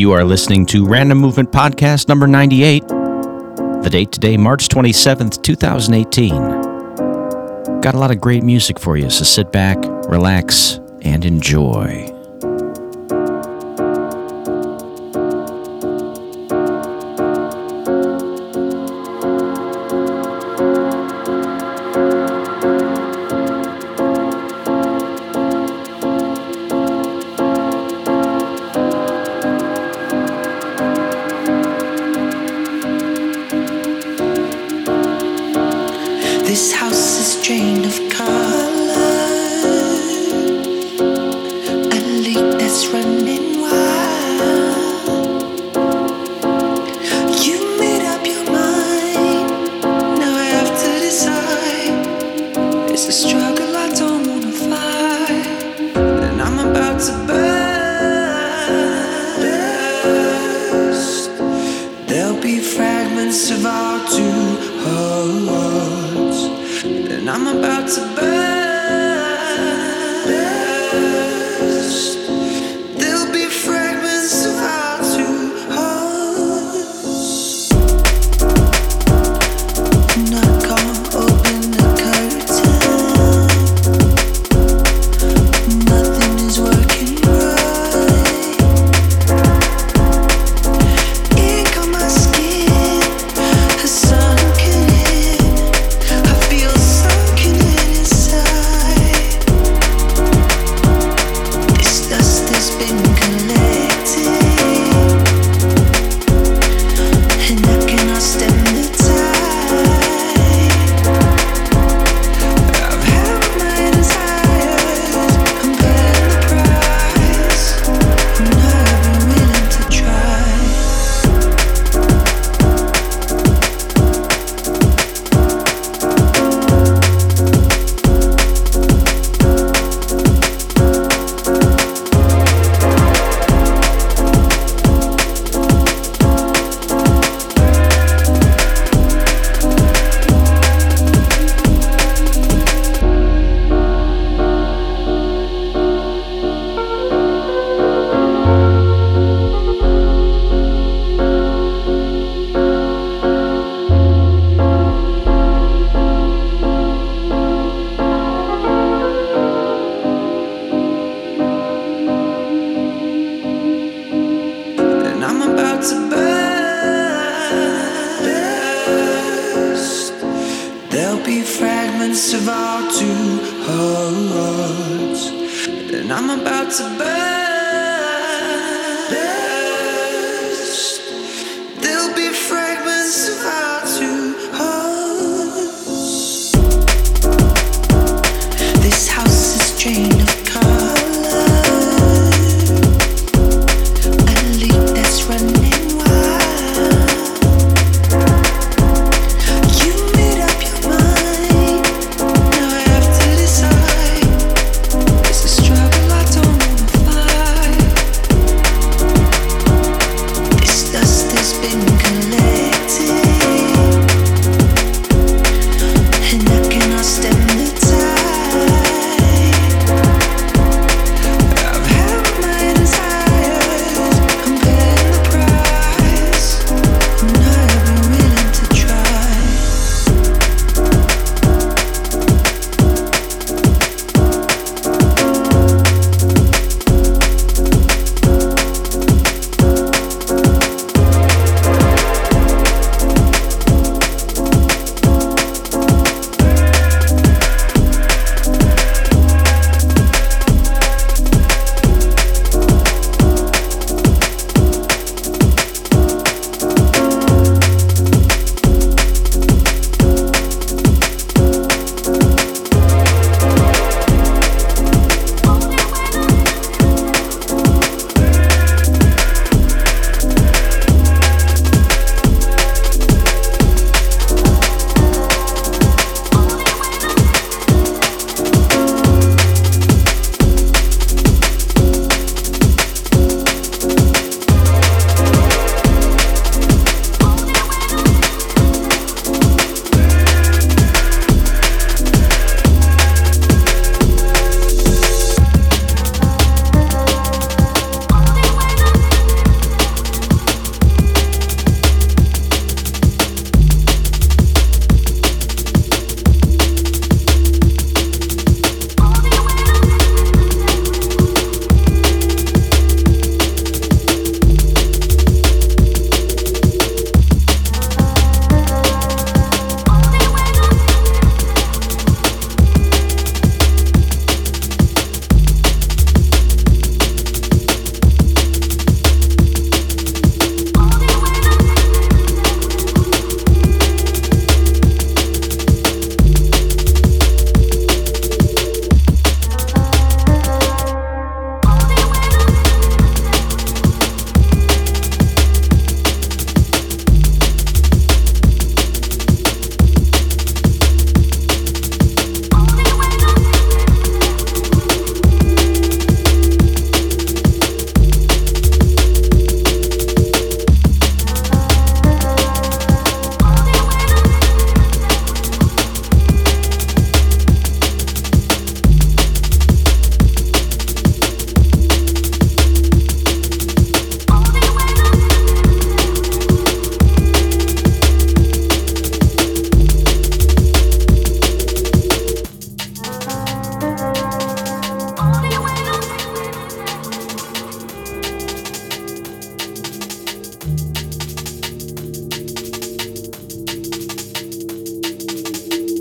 You are listening to Random Movement Podcast number 98. The date today, March 27th, 2018. Got a lot of great music for you, so sit back, relax, and enjoy.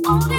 Only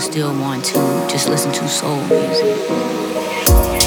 still want to just listen to soul music.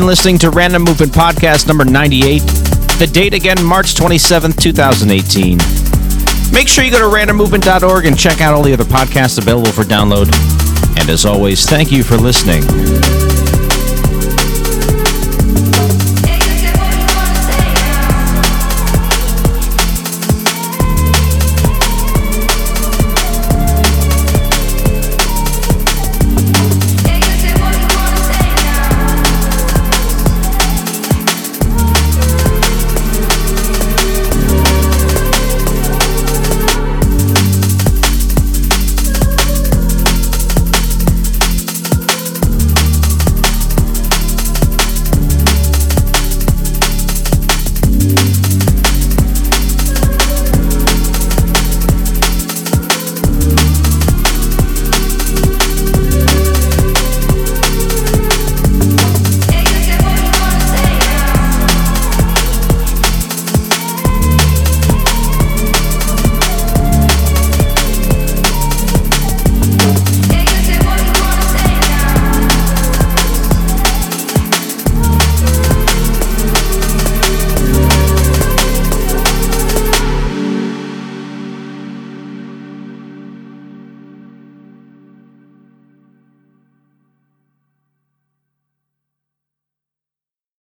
Been listening to Random Movement Podcast number 98. The date again, March 27th, 2018. Make sure you go to randommovement.org and check out all the other podcasts available for download. And as always, thank you for listening.